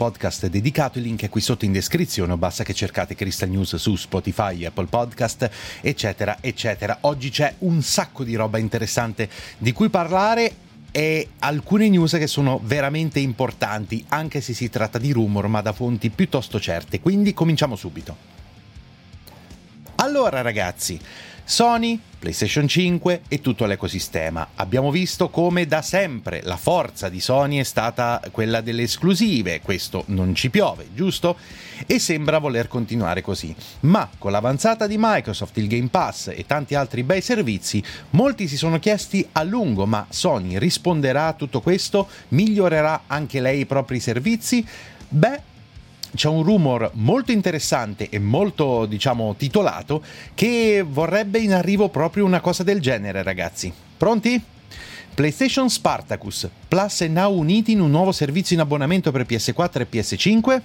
podcast dedicato. Il link è qui sotto in descrizione o basta che cercate Crystal News su Spotify, Apple Podcast, eccetera, eccetera. Oggi c'è un sacco di roba interessante di cui parlare e alcune news che sono veramente importanti, anche se si tratta di rumor, ma da fonti piuttosto certe. Quindi cominciamo subito. Allora, ragazzi, Sony, PlayStation 5 e tutto l'ecosistema. Abbiamo visto come da sempre la forza di Sony è stata quella delle esclusive, questo non ci piove, giusto? E sembra voler continuare così. Ma con l'avanzata di Microsoft, il Game Pass e tanti altri bei servizi, molti si sono chiesti a lungo, ma Sony risponderà a tutto questo? Migliorerà anche lei i propri servizi? Beh, c'è un rumor molto interessante e molto, diciamo, titolato che vorrebbe in arrivo proprio una cosa del genere, ragazzi. Pronti? PlayStation Spartacus, Plus e Now uniti in un nuovo servizio in abbonamento per PS4 e PS5?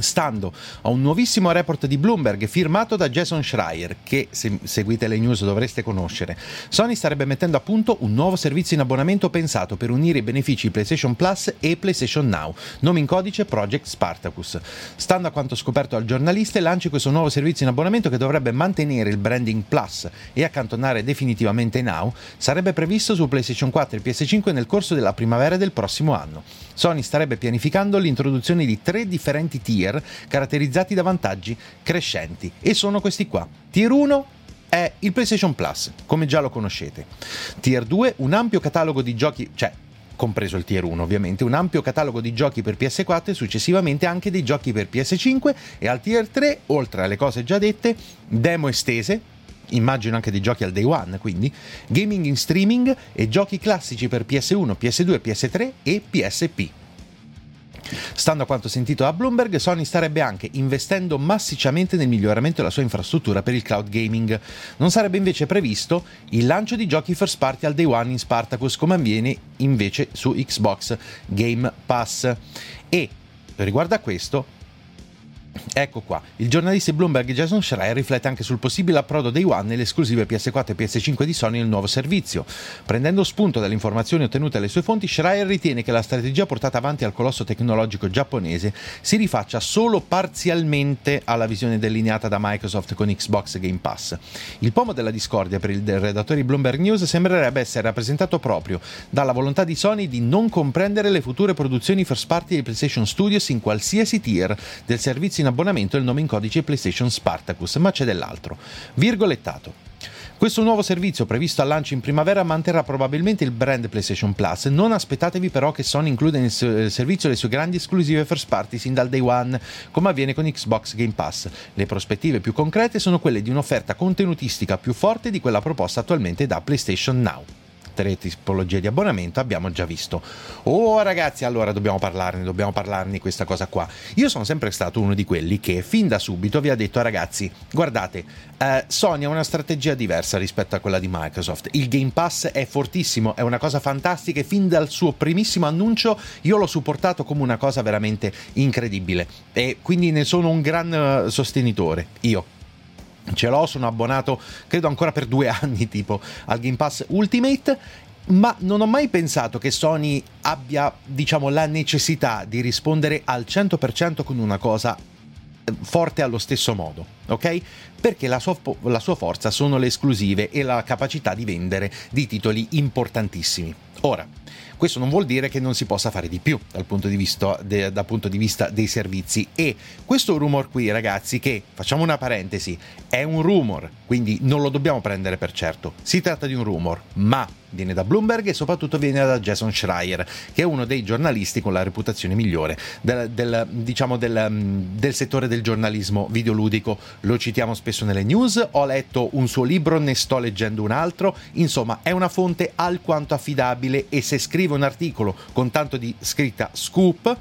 Stando a un nuovissimo report di Bloomberg firmato da Jason Schreier, che se seguite le news dovreste conoscere. Sony starebbe mettendo a punto un nuovo servizio in abbonamento pensato per unire i benefici PlayStation Plus e PlayStation Now, nome in codice Project Spartacus. Stando a quanto scoperto dal giornalista, lanci questo nuovo servizio in abbonamento che dovrebbe mantenere il branding Plus e accantonare definitivamente Now, sarebbe previsto su PlayStation 4 e PS5 nel corso della primavera del prossimo anno. Sony starebbe pianificando l'introduzione di tre differenti tier caratterizzati da vantaggi crescenti e sono questi qua. Tier 1 è il PlayStation Plus, come già lo conoscete. Tier 2 un ampio catalogo di giochi, cioè compreso il tier 1 ovviamente, un ampio catalogo di giochi per PS4 e successivamente anche dei giochi per PS5 e al tier 3, oltre alle cose già dette, demo estese, immagino anche dei giochi al day one, quindi gaming in streaming e giochi classici per PS1, PS2, PS3 e PSP. Stando a quanto sentito da Bloomberg, Sony starebbe anche investendo massicciamente nel miglioramento della sua infrastruttura per il cloud gaming. Non sarebbe invece previsto il lancio di giochi first party al day one in Spartacus come avviene invece su Xbox Game Pass. E riguardo a questo, Ecco qua, il giornalista Bloomberg Jason Schreier riflette anche sul possibile approdo dei One nelle esclusive PS4 e PS5 di Sony nel nuovo servizio. Prendendo spunto dalle informazioni ottenute dalle sue fonti, Schreier ritiene che la strategia portata avanti al colosso tecnologico giapponese si rifaccia solo parzialmente alla visione delineata da Microsoft con Xbox Game Pass. Il pomo della discordia per il redattore di Bloomberg News sembrerebbe essere rappresentato proprio dalla volontà di Sony di non comprendere le future produzioni first party di PlayStation Studios in qualsiasi tier del servizio in abbonamento il nome in codice PlayStation Spartacus, ma c'è dell'altro. Virgolettato. Questo nuovo servizio previsto al lancio in primavera manterrà probabilmente il brand PlayStation Plus. Non aspettatevi però che Sony includa nel servizio le sue grandi esclusive first party sin dal day one, come avviene con Xbox Game Pass. Le prospettive più concrete sono quelle di un'offerta contenutistica più forte di quella proposta attualmente da PlayStation Now. Le tipologie di abbonamento, abbiamo già visto. Oh ragazzi, allora dobbiamo parlarne, dobbiamo parlarne questa cosa qua. Io sono sempre stato uno di quelli che fin da subito vi ha detto ragazzi, guardate, eh, Sony ha una strategia diversa rispetto a quella di Microsoft. Il Game Pass è fortissimo, è una cosa fantastica e fin dal suo primissimo annuncio io l'ho supportato come una cosa veramente incredibile e quindi ne sono un gran eh, sostenitore. Io ce l'ho, sono abbonato credo ancora per due anni tipo al Game Pass Ultimate ma non ho mai pensato che Sony abbia, diciamo, la necessità di rispondere al 100% con una cosa eh, forte allo stesso modo, ok? Perché la sua, la sua, forza sono le esclusive e la capacità di vendere di titoli importantissimi. Ora, questo non vuol dire che non si possa fare di più dal punto di vista, de, dal punto di vista dei servizi. E questo rumor qui, ragazzi, che facciamo una parentesi, è un rumor, quindi non lo dobbiamo prendere per certo. Si tratta di un rumor, ma viene da Bloomberg e soprattutto viene da Jason Schreier, che è uno dei giornalisti con la reputazione migliore del, del, diciamo del, del, settore del giornalismo videoludico. Lo citiamo spesso nelle news, ho letto un suo libro, ne sto leggendo un altro, insomma è una fonte alquanto affidabile e se scrive un articolo con tanto di scritta scoop,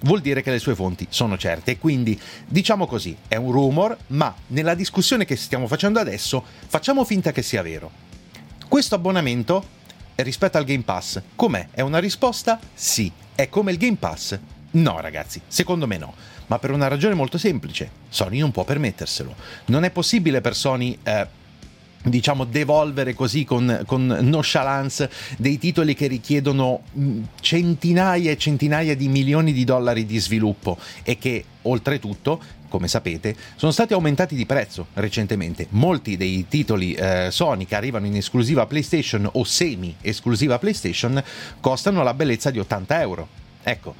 vuol dire che le sue fonti sono certe. Quindi diciamo così, è un rumor, ma nella discussione che stiamo facendo adesso facciamo finta che sia vero. Questo abbonamento rispetto al Game Pass, com'è? È una risposta? Sì. È come il Game Pass? No, ragazzi, secondo me no. Ma per una ragione molto semplice. Sony non può permetterselo. Non è possibile per Sony... Eh, diciamo devolvere così con, con, nonchalance dei titoli che richiedono centinaia e centinaia di milioni di dollari di sviluppo e che oltretutto come sapete, sono stati aumentati di prezzo recentemente. Molti dei titoli eh, Sony che arrivano in esclusiva PlayStation o semi esclusiva PlayStation costano la bellezza di 80 euro. Ecco,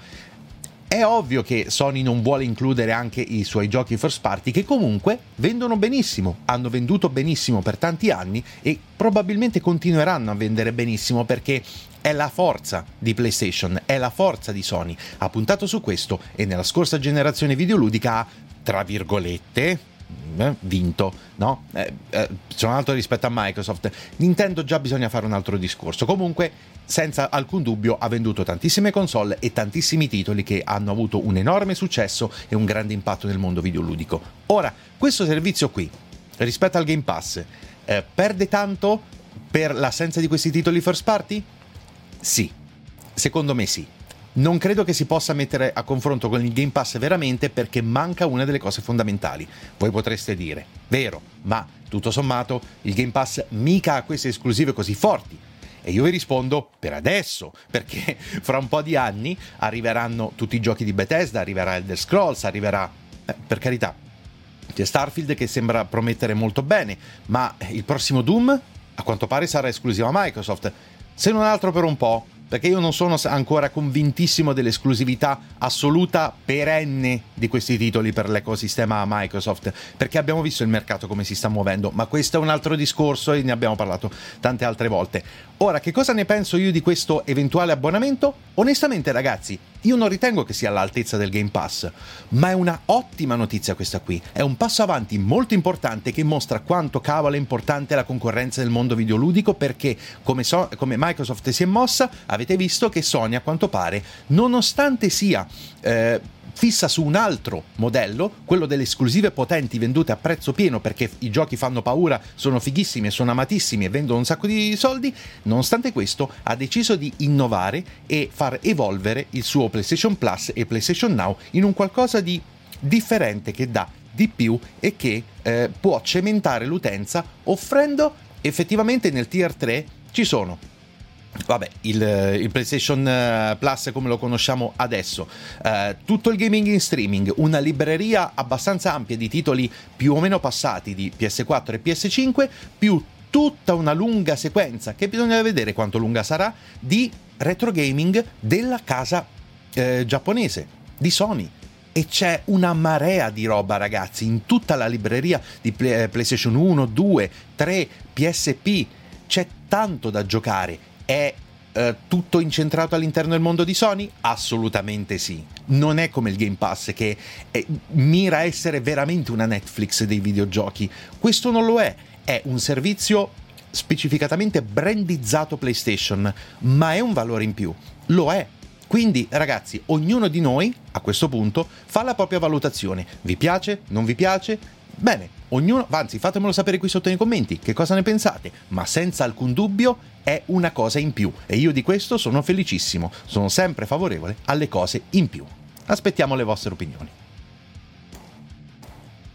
è ovvio che Sony non vuole includere anche i suoi giochi first party che comunque vendono benissimo, hanno venduto benissimo per tanti anni e probabilmente continueranno a vendere benissimo perché è la forza di PlayStation, è la forza di Sony. Ha puntato su questo e nella scorsa generazione videoludica ha tra virgolette, eh, vinto, no? Eh, eh, sono alto rispetto a Microsoft. Nintendo già bisogna fare un altro discorso. Comunque, senza alcun dubbio, ha venduto tantissime console e tantissimi titoli che hanno avuto un enorme successo e un grande impatto nel mondo videoludico. Ora, questo servizio qui, rispetto al Game Pass, eh, perde tanto per l'assenza di questi titoli first party? Sì, secondo me sì non credo che si possa mettere a confronto con il Game Pass veramente perché manca una delle cose fondamentali. Voi potreste dire, vero, ma tutto sommato il Game Pass mica ha queste esclusive così forti. E io vi rispondo per adesso, perché fra un po' di anni arriveranno tutti i giochi di Bethesda, arriverà Elder Scrolls, arriverà... Eh, per carità, c'è Starfield che sembra promettere molto bene, ma il prossimo Doom a quanto pare sarà esclusiva Microsoft, se non altro per un po' perché io non sono ancora convintissimo dell'esclusività assoluta perenne di questi titoli per l'ecosistema Microsoft, perché abbiamo visto il mercato come si sta muovendo, ma questo è un altro discorso e ne abbiamo parlato tante altre volte. Ora, che cosa ne penso io di questo eventuale abbonamento? Onestamente, ragazzi, io non ritengo che sia all'altezza del Game Pass, ma è una ottima notizia questa qui. È un passo avanti molto importante che mostra quanto cavolo è importante la concorrenza nel mondo videoludico perché, come, so, come Microsoft si è mossa, avete visto che Sony a quanto pare, nonostante sia... Eh, fissa su un altro modello, quello delle esclusive potenti vendute a prezzo pieno perché i giochi fanno paura, sono fighissimi sono amatissimi e vendono un sacco di soldi, nonostante questo ha deciso di innovare e far evolvere il suo PlayStation Plus e PlayStation Now in un qualcosa di differente che dà di più e che eh, può cementare l'utenza offrendo effettivamente nel tier 3 ci sono Vabbè, il, il, PlayStation eh, Plus come lo conosciamo adesso, uh, tutto il gaming in streaming, una libreria abbastanza ampia di titoli più o meno passati di PS4 e PS5, più tutta una lunga sequenza, che bisogna vedere quanto lunga sarà, di retro gaming della casa eh, giapponese, di Sony. E c'è una marea di roba, ragazzi, in tutta la libreria di Play- PlayStation 1, 2, 3, PSP. C'è tanto da giocare è eh, tutto incentrato all'interno del mondo di Sony? Assolutamente sì. Non è come il Game Pass che è, mira a essere veramente una Netflix dei videogiochi. Questo non lo è. È un servizio specificatamente brandizzato PlayStation, ma è un valore in più. Lo è. Quindi, ragazzi, ognuno di noi a questo punto fa la propria valutazione. Vi piace? Non vi piace? Bene, ognuno, anzi, fatemelo sapere qui sotto nei commenti che cosa ne pensate, ma senza alcun dubbio è una cosa in più e io di questo sono felicissimo. Sono sempre favorevole alle cose in più. Aspettiamo le vostre opinioni.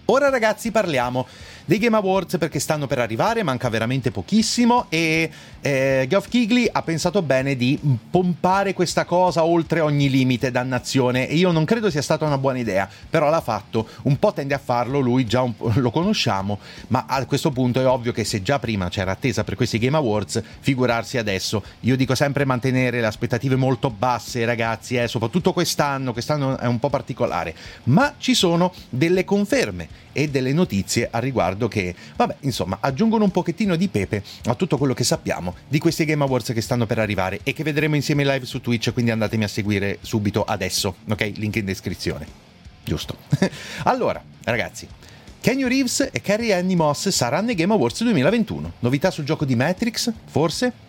Ora ragazzi parliamo dei Game Awards perché stanno per arrivare, manca veramente pochissimo e eh, Geoff Keighley ha pensato bene di pompare questa cosa oltre ogni limite, dannazione, e io non credo sia stata una buona idea, però l'ha fatto, un po' tende a farlo, lui già lo conosciamo, ma a questo punto è ovvio che se già prima c'era attesa per questi Game Awards, figurarsi adesso. Io dico sempre mantenere le aspettative molto basse, ragazzi, eh, soprattutto quest'anno, quest'anno è un po' particolare, ma ci sono delle conferme e delle notizie a riguardo che, vabbè, insomma, aggiungono un pochettino di pepe a tutto quello che sappiamo di questi Game Awards che stanno per arrivare e che vedremo insieme live su Twitch, quindi andatemi a seguire subito adesso, ok? Link in descrizione. Giusto. allora, ragazzi, Kenny Reeves e Carrie Annie Moss saranno ai Game Awards 2021. Novità sul gioco di Matrix? Forse?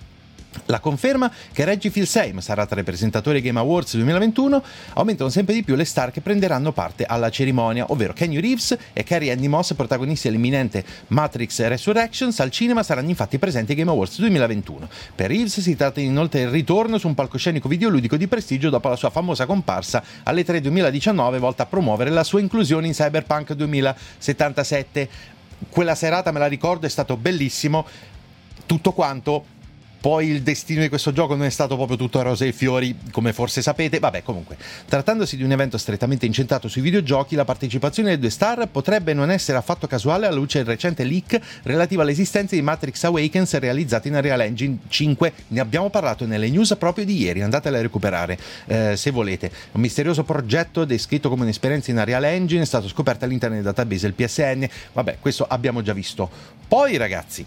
La conferma che Reggie Fils-Aime sarà tra i presentatori Game Awards 2021 aumentano sempre di più le star che prenderanno parte alla cerimonia, ovvero Kenny Reeves e Carrie Andy Moss, protagonisti dell'imminente Matrix Resurrections, al cinema saranno infatti presenti ai Game Awards 2021. Per Reeves si tratta inoltre del ritorno su un palcoscenico videoludico di prestigio dopo la sua famosa comparsa alle 3 2019 volta a promuovere la sua inclusione in Cyberpunk 2077. Quella serata me la ricordo, è stato bellissimo. Tutto quanto poi il destino di questo gioco non è stato proprio tutto rose e fiori, come forse sapete. Vabbè, comunque, trattandosi di un evento strettamente incentrato sui videogiochi, la partecipazione delle due star potrebbe non essere affatto casuale alla luce del recente leak relativo all'esistenza di Matrix Awakens realizzati in Unreal Engine 5. Ne abbiamo parlato nelle news proprio di ieri, andatele a recuperare eh, se volete. Un misterioso progetto descritto come un'esperienza in Unreal Engine è stato scoperto all'interno del database del PSN. Vabbè, questo abbiamo già visto. Poi, ragazzi,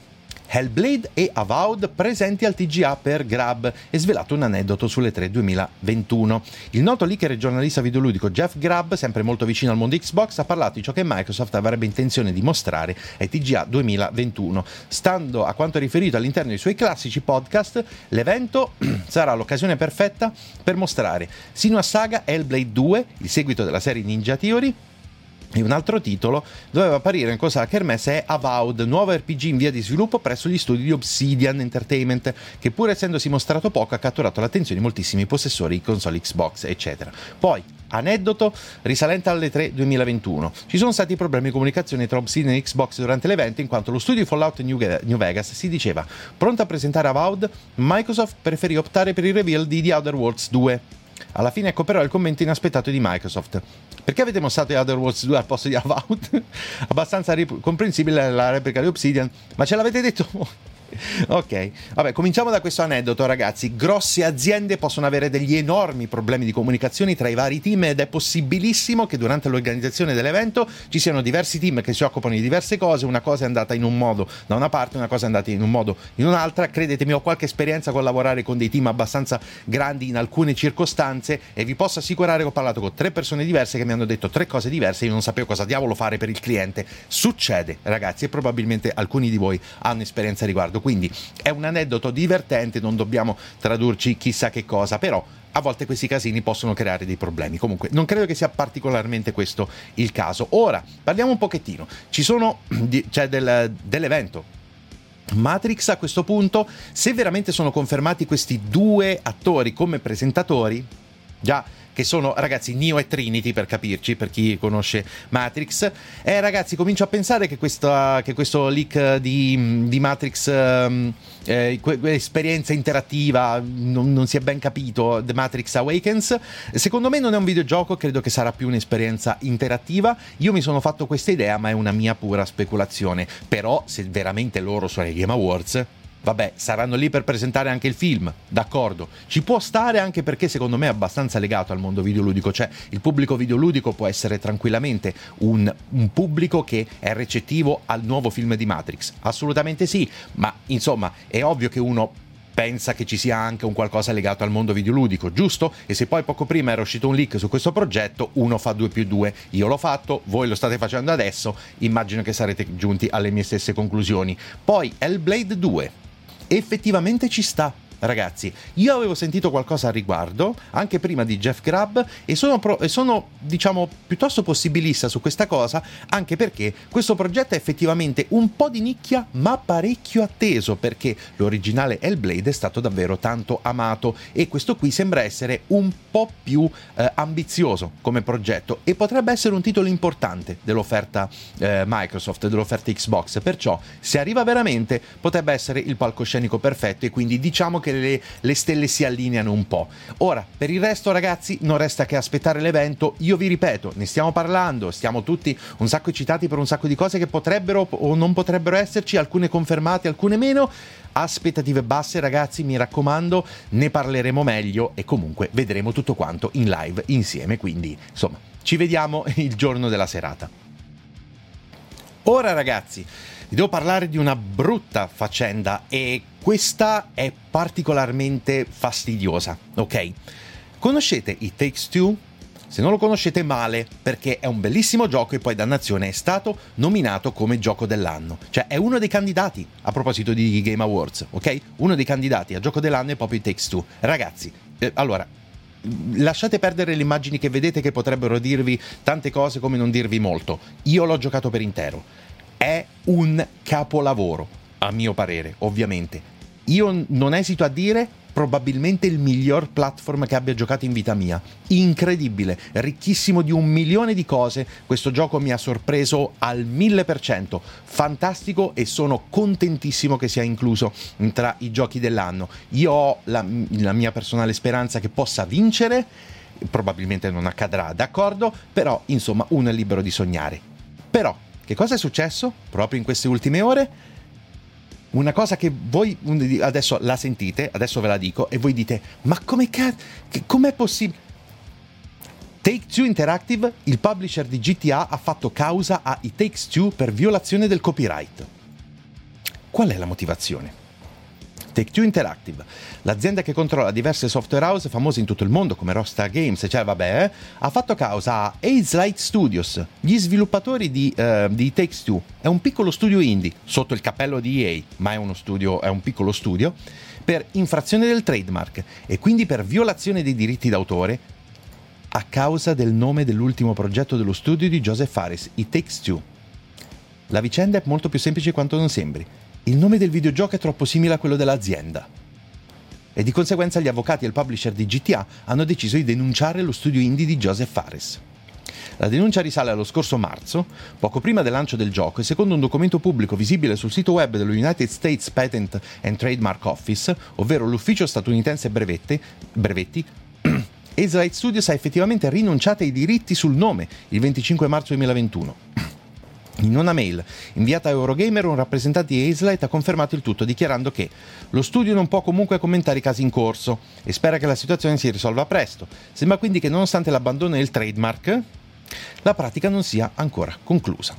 Hellblade e Avowed presenti al TGA per Grab e svelato un aneddoto sulle 3 2021. Il noto leaker e giornalista videoludico Jeff Grab, sempre molto vicino al mondo Xbox, ha parlato di ciò che Microsoft avrebbe intenzione di mostrare ai TGA 2021. Stando a quanto riferito all'interno dei suoi classici podcast, l'evento sarà l'occasione perfetta per mostrare Sinua Saga Hellblade 2, il seguito della serie Ninja Theory, e un altro titolo doveva apparire in cosa Kermesse è Avowed, nuovo RPG in via di sviluppo presso gli studi di Obsidian Entertainment, che pur essendosi mostrato poco ha catturato l'attenzione di moltissimi possessori di console Xbox, eccetera. Poi, aneddoto risalente alle 3 2021. Ci sono stati problemi di comunicazione tra Obsidian e Xbox durante l'evento, in quanto lo studio di Fallout New Vegas si diceva pronto a presentare Avowed, Microsoft preferì optare per il reveal di The Outer Worlds 2. Alla fine ecco però il commento inaspettato di Microsoft. Perché avete mostrato Other Worlds 2 al posto di Avowed? Abbastanza rip- comprensibile la replica di Obsidian, ma ce l'avete detto ok, vabbè, cominciamo da questo aneddoto, ragazzi. Grosse aziende possono avere degli enormi problemi di comunicazione tra i vari team ed è possibilissimo che durante l'organizzazione dell'evento ci siano diversi team che si occupano di diverse cose. Una cosa è andata in un modo da una parte, una cosa è andata in un modo in un'altra. Credetemi, ho qualche esperienza con lavorare con dei team abbastanza grandi in alcune circostanze e vi posso assicurare che ho parlato con tre persone diverse che mi hanno detto tre cose diverse e io non sapevo cosa diavolo fare per il cliente. Succede, ragazzi, e probabilmente alcuni di voi hanno esperienza a Quindi è un aneddoto divertente, non dobbiamo tradurci chissà che cosa, però a volte questi casini possono creare dei problemi. Comunque, non credo che sia particolarmente questo il caso. Ora, parliamo un pochettino. Ci sono, c'è del, dell'evento. Matrix a questo punto, se veramente sono confermati questi due attori come presentatori, già che sono ragazzi Neo e Trinity per capirci, per chi conosce Matrix. Eh ragazzi, comincio a pensare che, questa, che questo leak di, di Matrix, um, eh, esperienza interattiva, non, non, si è ben capito, The Matrix Awakens, secondo me non è un videogioco, credo che sarà più un'esperienza interattiva. Io mi sono fatto questa idea, ma è una mia pura speculazione. Però se veramente loro sono ai Game Awards Vabbè, saranno lì per presentare anche il film, d'accordo. Ci può stare anche perché secondo me è abbastanza legato al mondo videoludico, cioè il pubblico videoludico può essere tranquillamente un, un pubblico che è recettivo al nuovo film di Matrix. Assolutamente sì, ma insomma è ovvio che uno pensa che ci sia anche un qualcosa legato al mondo videoludico, giusto? E se poi poco prima era uscito un leak su questo progetto, uno fa 2 più 2. Io l'ho fatto, voi lo state facendo adesso, immagino che sarete giunti alle mie stesse conclusioni. Poi Hellblade 2 effettivamente ci sta ragazzi, io avevo sentito qualcosa al riguardo, anche prima di Jeff Grubb, e sono, pro- e sono, diciamo, piuttosto possibilista su questa cosa, anche perché questo progetto è effettivamente un po' di nicchia, ma parecchio atteso, perché l'originale Hellblade è stato davvero tanto amato, e questo qui sembra essere un po' più eh, ambizioso come progetto, e potrebbe essere un titolo importante dell'offerta eh, Microsoft, dell'offerta Xbox, perciò se arriva veramente potrebbe essere il palcoscenico perfetto, e quindi diciamo che che le, le stelle si allineano un po'. Ora, per il resto ragazzi, non resta che aspettare l'evento. Io vi ripeto, ne stiamo parlando, stiamo tutti un sacco eccitati per un sacco di cose che potrebbero o non potrebbero esserci, alcune confermate, alcune meno. Aspettative basse ragazzi, mi raccomando, ne parleremo meglio e comunque vedremo tutto quanto in live insieme, quindi insomma, ci vediamo il giorno della serata. Ora ragazzi, vi devo parlare di una brutta faccenda e questa è particolarmente fastidiosa, ok? Conoscete i Takes Two? Se non lo conoscete male, perché è un bellissimo gioco e poi dannazione è stato nominato come gioco dell'anno. Cioè è uno dei candidati, a proposito di Game Awards, ok? Uno dei candidati a gioco dell'anno è proprio i Takes Two. Ragazzi, eh, allora, lasciate perdere le immagini che vedete che potrebbero dirvi tante cose come non dirvi molto. Io l'ho giocato per intero è un capolavoro, a mio parere, ovviamente. Io non esito a dire probabilmente il miglior platform che abbia giocato in vita mia. Incredibile, ricchissimo di un milione di cose. Questo gioco mi ha sorpreso al mille per cento. Fantastico e sono contentissimo che sia incluso tra i giochi dell'anno. Io ho la, la mia personale speranza che possa vincere. Probabilmente non accadrà, d'accordo? Però, insomma, uno è libero di sognare. Però, che cosa è successo proprio in queste ultime ore? Una cosa che voi adesso la sentite, adesso ve la dico, e voi dite: Ma come cazzo? Com'è possibile? Take Two Interactive, il publisher di GTA, ha fatto causa a i Takes Two per violazione del copyright. Qual è la motivazione? Take-Two Interactive, l'azienda che controlla diverse software house famose in tutto il mondo come Rockstar Games, cioè vabbè, eh, ha fatto causa a Ace Light Studios, gli sviluppatori di, uh, di Takes-Two. È un piccolo studio indie, sotto il cappello di EA, ma è uno studio, è un piccolo studio, per infrazione del trademark e quindi per violazione dei diritti d'autore a causa del nome dell'ultimo progetto dello studio di Joseph Fares, i Takes-Two. La vicenda è molto più semplice quanto non sembri il nome del videogioco è troppo simile a quello dell'azienda. E di conseguenza gli avvocati e il publisher di GTA hanno deciso di denunciare lo studio indie di Joseph Fares. La denuncia risale allo scorso marzo, poco prima del lancio del gioco e secondo un documento pubblico visibile sul sito web dello United States Patent and Trademark Office, ovvero l'ufficio statunitense brevetti, brevetti Azelight Studios ha effettivamente rinunciato ai diritti sul nome il 25 marzo 2021. In una mail inviata a Eurogamer, un rappresentante di Hazelight ha confermato il tutto, dichiarando che lo studio non può comunque commentare i casi in corso e spera che la situazione si risolva presto. Sembra quindi che nonostante l'abbandono del trademark, la pratica non sia ancora conclusa.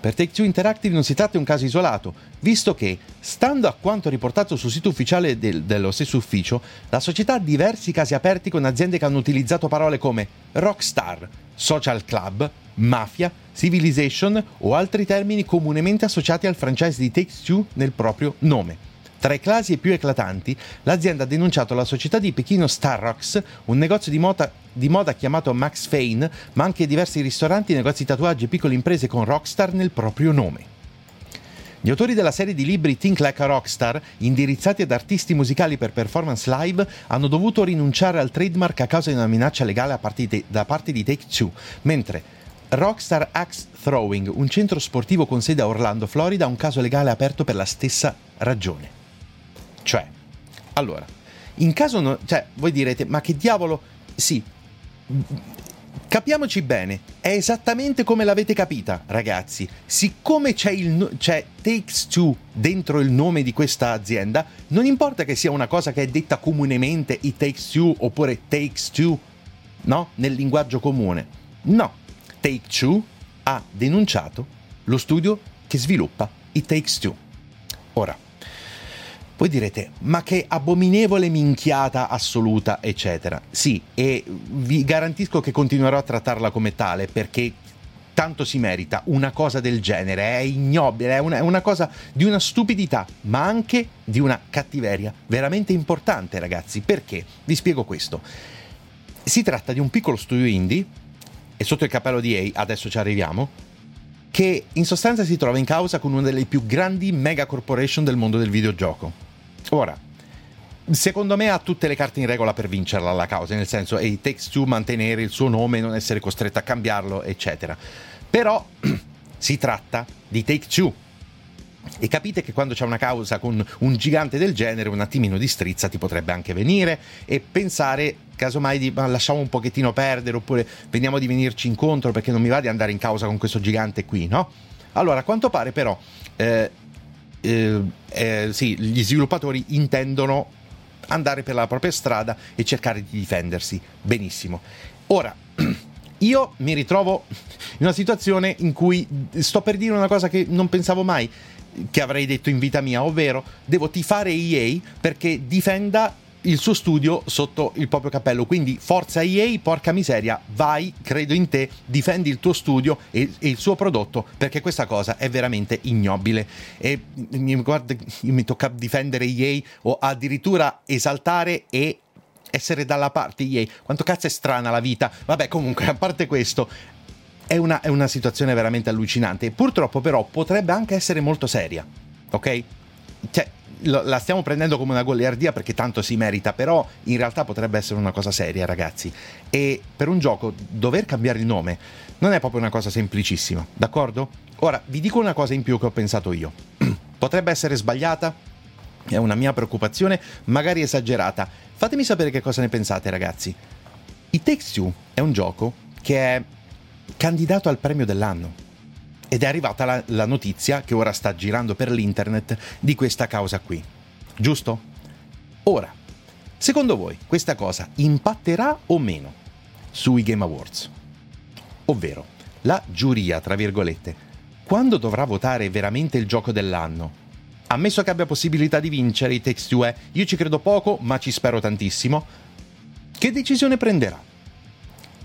Per Take-Two Interactive non si tratta di un caso isolato, visto che, stando a quanto riportato sul sito ufficiale del, dello stesso ufficio, la società ha diversi casi aperti con aziende che hanno utilizzato parole come rockstar, social club, mafia, civilization o altri termini comunemente associati al franchise di Take-Two nel proprio nome. Tra i casi più eclatanti, l'azienda ha denunciato la società di Pechino Starrox, un negozio di moda, di moda, chiamato Max Fane, ma anche diversi ristoranti, negozi di tatuaggi e piccole imprese con Rockstar nel proprio nome. Gli autori della serie di libri Think Like a Rockstar, indirizzati ad artisti musicali per performance live, hanno dovuto rinunciare al trademark a causa di una minaccia legale da parte di Take-Two, mentre Rockstar Axe Throwing, un centro sportivo con sede a Orlando, Florida, ha un caso legale aperto per la stessa ragione. Cioè, allora, in caso no, cioè, voi direte, ma che diavolo? Sì, capiamoci bene, è esattamente come l'avete capita, ragazzi. Siccome c'è, il, c'è Takes Two dentro il nome di questa azienda, non importa che sia una cosa che è detta comunemente i Takes Two oppure Takes Two, no? Nel linguaggio comune. No, Take-Two ha denunciato lo studio che sviluppa i Takes-Two. Ora, Voi direte, ma che abominevole minchiata assoluta, eccetera. Sì, e vi garantisco che continuerò a trattarla come tale perché tanto si merita una cosa del genere, è ignobile, è una, è una, cosa di una stupidità, ma anche di una cattiveria veramente importante, ragazzi. Perché? Vi spiego questo. Si tratta di un piccolo studio indie, e sotto il cappello di EA, adesso ci arriviamo, che in sostanza si trova in causa con una delle più grandi mega corporation del mondo del videogioco. Ora, secondo me ha tutte le carte in regola per vincerla la causa, nel senso, e takes two mantenere il suo nome, non essere costretto a cambiarlo, eccetera. Però si tratta di Take Two. E capite che quando c'è una causa con un gigante del genere, un attimino di strizza ti potrebbe anche venire e pensare, casomai, di ma lasciamo un pochettino perdere oppure veniamo di venirci incontro perché non mi va di andare in causa con questo gigante qui, no? Allora, a quanto pare però, eh, eh, eh, sì, gli sviluppatori intendono andare per la propria strada e cercare di difendersi benissimo. Ora, io mi ritrovo in una situazione in cui sto per dire una cosa che non pensavo mai che avrei detto in vita mia, ovvero devo tifare EA perché difenda il suo studio sotto il proprio cappello. Quindi forza EA, porca miseria, vai, credo in te, difendi il tuo studio e, e il suo prodotto perché questa cosa è veramente ignobile. E mi, guarda, mi tocca difendere EA o addirittura esaltare e essere dalla parte EA. Quanto cazzo è strana la vita. Vabbè, comunque, a parte questo, è una, è una situazione veramente allucinante. Purtroppo, però, potrebbe anche essere molto seria. Ok? Cioè, la stiamo prendendo come una goliardia perché tanto si merita, però in realtà potrebbe essere una cosa seria, ragazzi. E per un gioco dover cambiare il nome non è proprio una cosa semplicissima, d'accordo? Ora, vi dico una cosa in più che ho pensato io. potrebbe essere sbagliata, è una mia preoccupazione, magari esagerata. Fatemi sapere che cosa ne pensate, ragazzi. It Takes Two è un gioco che è candidato al premio dell'anno ed è arrivata la, la notizia che ora sta girando per l'internet di questa causa qui. Giusto? Ora, secondo voi questa cosa impatterà o meno sui Game Awards? Ovvero, la giuria, tra virgolette, quando dovrà votare veramente il gioco dell'anno? Ammesso che abbia possibilità di vincere, i Two è io ci credo poco, ma ci spero tantissimo. Che decisione prenderà?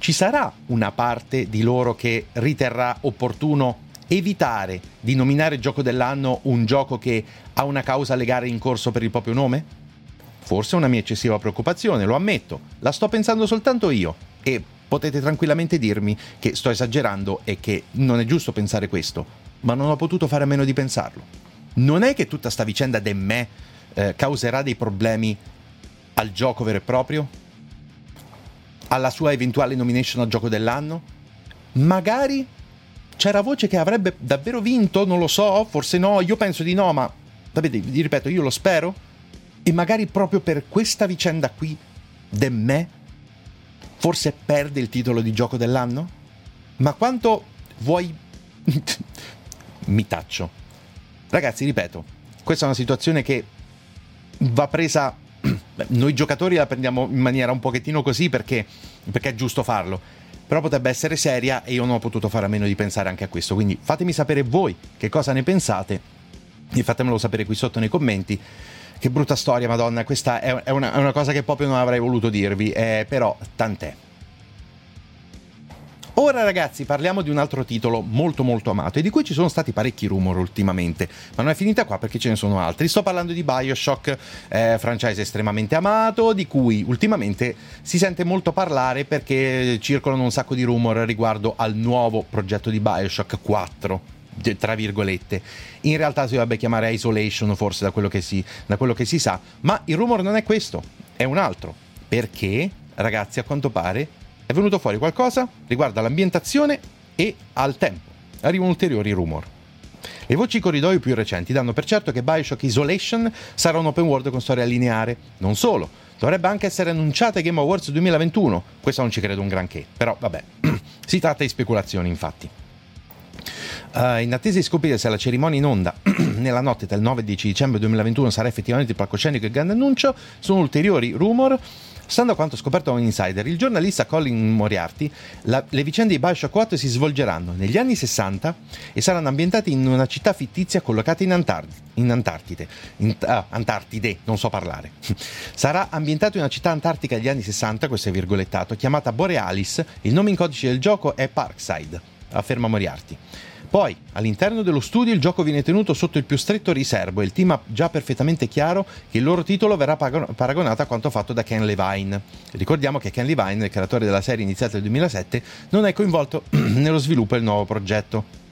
Ci sarà una parte di loro che riterrà opportuno evitare di nominare gioco dell'anno un gioco che ha una causa legale in corso per il proprio nome? Forse è una mia eccessiva preoccupazione, lo ammetto, la sto pensando soltanto io e potete tranquillamente dirmi che sto esagerando e che non è giusto pensare questo, ma non ho potuto fare a meno di pensarlo. Non è che tutta sta vicenda de me eh, causerà dei problemi al gioco vero e proprio? Alla sua eventuale nomination al gioco dell'anno? Magari c'era voce che avrebbe davvero vinto, non lo so, forse no, io penso di no, ma vabbè, vi ripeto, io lo spero. E magari proprio per questa vicenda qui, de me, forse perde il titolo di gioco dell'anno? Ma quanto vuoi... Mi taccio. Ragazzi, ripeto, questa è una situazione che va presa... Noi giocatori la prendiamo in maniera un pochettino così perché, perché è giusto farlo però potrebbe essere seria e io non ho potuto fare a meno di pensare anche a questo. Quindi fatemi sapere voi che cosa ne pensate e fatemelo sapere qui sotto nei commenti. Che brutta storia, Madonna, questa è una, è una cosa che proprio non avrei voluto dirvi, eh, però tant'è. Ora ragazzi parliamo di un altro titolo molto molto amato e di cui ci sono stati parecchi rumor ultimamente, ma non è finita qua perché ce ne sono altri. Sto parlando di Bioshock, eh, franchise estremamente amato, di cui ultimamente si sente molto parlare perché circolano un sacco di rumor riguardo al nuovo progetto di Bioshock 4 tra virgolette. In realtà si dovrebbe chiamare Isolation, forse da quello, si, da quello che si sa, ma il rumor non è questo, è un altro. Perché, ragazzi, a quanto pare è venuto fuori qualcosa riguardo all'ambientazione e al tempo. Arrivano ulteriori rumor. Le voci corridoi più recenti danno per certo che Bioshock Isolation sarà un open world con storia lineare. Non solo, dovrebbe anche essere annunciata Game Awards 2021. Questo non ci credo un granché, però vabbè, si tratta di speculazioni infatti. Uh, in attesa di scoprire se la cerimonia in onda nella notte del 9 10 dicembre 2021 sarà effettivamente il palcoscenico e il grande annuncio, sono ulteriori rumor Stando a quanto scoperto da un insider, il giornalista Colin Moriarty, la, le vicende di Bioshock 4 si svolgeranno negli anni 60 e saranno ambientate in una città fittizia collocata in, Antar- in Antartide. In, ah, Antartide, non so parlare. Sarà ambientato in una città antartica degli anni 60, questo è virgolettato, chiamata Borealis. Il nome in codice del gioco è Parkside, afferma Moriarty. Poi, all'interno dello studio il gioco viene tenuto sotto il più stretto riservo e il team ha già perfettamente chiaro che il loro titolo verrà paragonato a quanto fatto da Ken Levine. Ricordiamo che Ken Levine, il creatore della serie iniziata nel 2007, non è coinvolto nello sviluppo del nuovo progetto.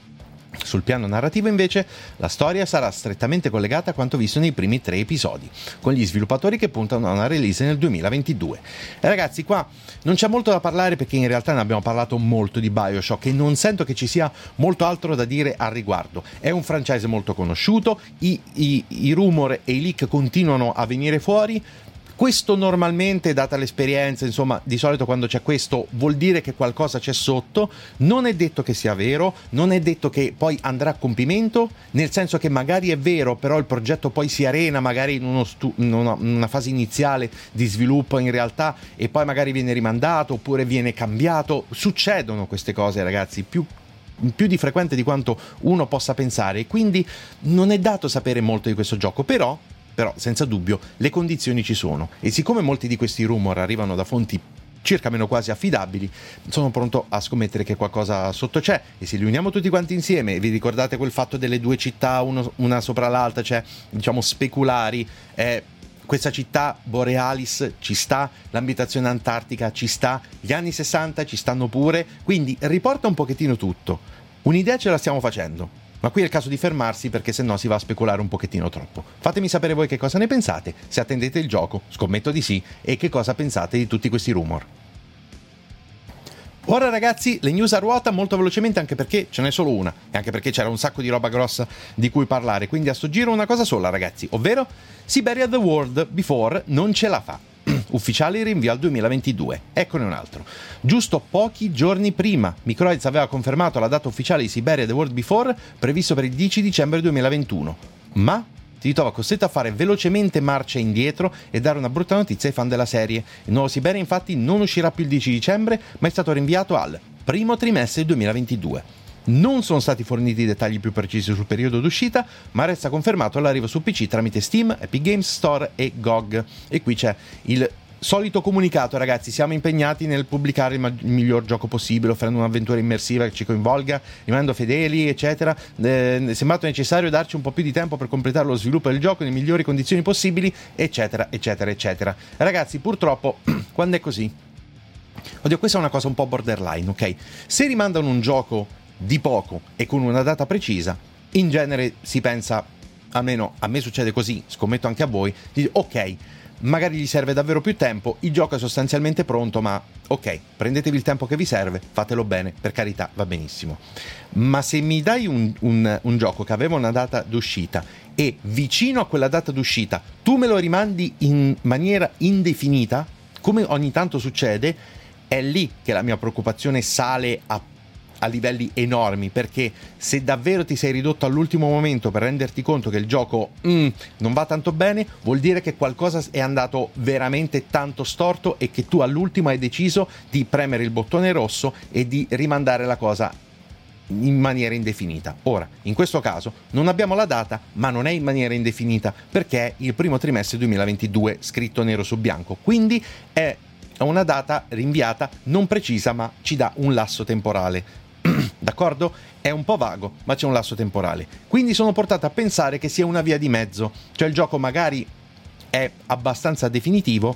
Sul piano narrativo invece la storia sarà strettamente collegata a quanto visto nei primi tre episodi, con gli sviluppatori che puntano a una release nel 2022. E ragazzi, qua non c'è molto da parlare perché in realtà ne abbiamo parlato molto di Bioshock e non sento che ci sia molto altro da dire al riguardo. È un franchise molto conosciuto, i, i, i rumor e i leak continuano a venire fuori, questo normalmente, data l'esperienza, insomma, di solito quando c'è questo vuol dire che qualcosa c'è sotto, non è detto che sia vero, non è detto che poi andrà a compimento, nel senso che magari è vero, però il progetto poi si arena magari in, stu- in una, una fase iniziale di sviluppo in realtà e poi magari viene rimandato oppure viene cambiato. Succedono queste cose, ragazzi, più più di frequente di quanto uno possa pensare quindi non è dato sapere molto di questo gioco però però senza dubbio le condizioni ci sono e siccome molti di questi rumor arrivano da fonti circa meno quasi affidabili, sono pronto a scommettere che qualcosa sotto c'è e se li uniamo tutti quanti insieme, vi ricordate quel fatto delle due città uno, una sopra l'altra, cioè diciamo speculari, eh, questa città Borealis ci sta, l'abitazione antartica ci sta, gli anni 60 ci stanno pure, quindi riporta un pochettino tutto. Un'idea ce la stiamo facendo. Ma qui è il caso di fermarsi perché se no si va a speculare un pochettino troppo. Fatemi sapere voi che cosa ne pensate, se attendete il gioco, scommetto di sì, e che cosa pensate di tutti questi rumor. Ora ragazzi, le news a ruota molto velocemente anche perché ce n'è solo una e anche perché c'era un sacco di roba grossa di cui parlare, quindi a sto giro una cosa sola ragazzi, ovvero Siberia The World Before non ce la fa. ufficiale rinvio al 2022. Eccone un altro. Giusto pochi giorni prima, Microids aveva confermato la data ufficiale di Siberia The World Before, previsto per il 10 dicembre 2021. Ma si ritrova costretto a fare velocemente marcia indietro e dare una brutta notizia ai fan della serie. Il nuovo Siberia infatti non uscirà più il 10 dicembre, ma è stato rinviato al primo trimestre 2022. Non sono stati forniti dettagli più precisi sul periodo d'uscita, ma resta confermato l'arrivo su PC tramite Steam, Epic Games Store e GOG. E qui c'è il solito comunicato, ragazzi. Siamo impegnati nel pubblicare il, ma- il, miglior gioco possibile, offrendo un'avventura immersiva che ci coinvolga, rimanendo fedeli, eccetera. Eh, è sembrato necessario darci un po' più di tempo per completare lo sviluppo del gioco nelle migliori condizioni possibili, eccetera, eccetera, eccetera. Ragazzi, purtroppo, quando è così. Oddio, questa è una cosa un po' borderline, ok? Se rimandano un gioco di poco e con una data precisa, in genere si pensa, almeno a me succede così, scommetto anche a voi, di ok, magari gli serve davvero più tempo, il gioco è sostanzialmente pronto, ma ok, prendetevi il tempo che vi serve, fatelo bene, per carità, va benissimo. Ma se mi dai un, un, un gioco che aveva una data d'uscita e vicino a quella data d'uscita tu me lo rimandi in maniera indefinita, come ogni tanto succede, è lì che la mia preoccupazione sale a a livelli enormi perché se davvero ti sei ridotto all'ultimo momento per renderti conto che il gioco mm, non va tanto bene vuol dire che qualcosa è andato veramente tanto storto e che tu all'ultimo hai deciso di premere il bottone rosso e di rimandare la cosa in maniera indefinita. Ora, in questo caso non abbiamo la data, ma non è in maniera indefinita perché è il primo trimestre 2022 scritto nero su bianco. Quindi è una data rinviata non precisa, ma ci dà un lasso temporale. D'accordo? È un po' vago, ma c'è un lasso temporale. Quindi sono portato a pensare che sia una via di mezzo. Cioè il gioco magari è abbastanza definitivo,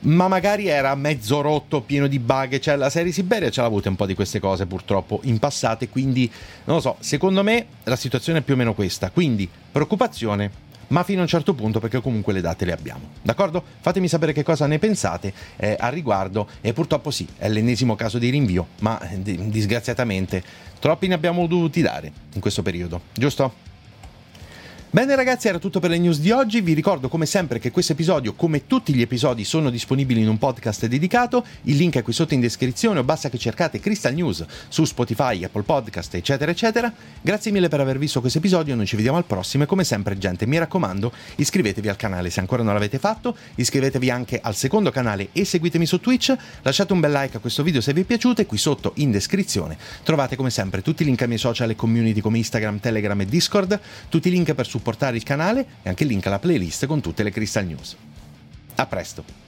ma magari era mezzo rotto, pieno di bug. Cioè la serie Siberia ce l'ha avuta un po' di queste cose purtroppo in passato. Quindi non lo so, secondo me la situazione è più o meno questa. Quindi preoccupazione, ma fino a un certo punto perché comunque le date le abbiamo. D'accordo? Fatemi sapere che cosa ne pensate eh, al riguardo e purtroppo sì, è l'ennesimo caso di rinvio, ma eh, disgraziatamente troppi ne abbiamo dovuti dare in questo periodo, giusto? Bene ragazzi, era tutto per le news di oggi. Vi ricordo come sempre che questo episodio, come tutti gli episodi, sono disponibili in un podcast dedicato. Il link è qui sotto in descrizione o basta che cercate Crystal News su Spotify, Apple Podcast, eccetera, eccetera. Grazie mille per aver visto questo episodio. Noi ci vediamo al prossimo e come sempre, gente, mi raccomando, iscrivetevi al canale se ancora non l'avete fatto. Iscrivetevi anche al secondo canale e seguitemi su Twitch. Lasciate un bel like a questo video se vi è piaciuto e qui sotto in descrizione trovate come sempre tutti i link ai miei social e community come Instagram, Telegram e Discord, tutti i link per supportare il canale e anche il link alla playlist con tutte le Crystal News. A presto!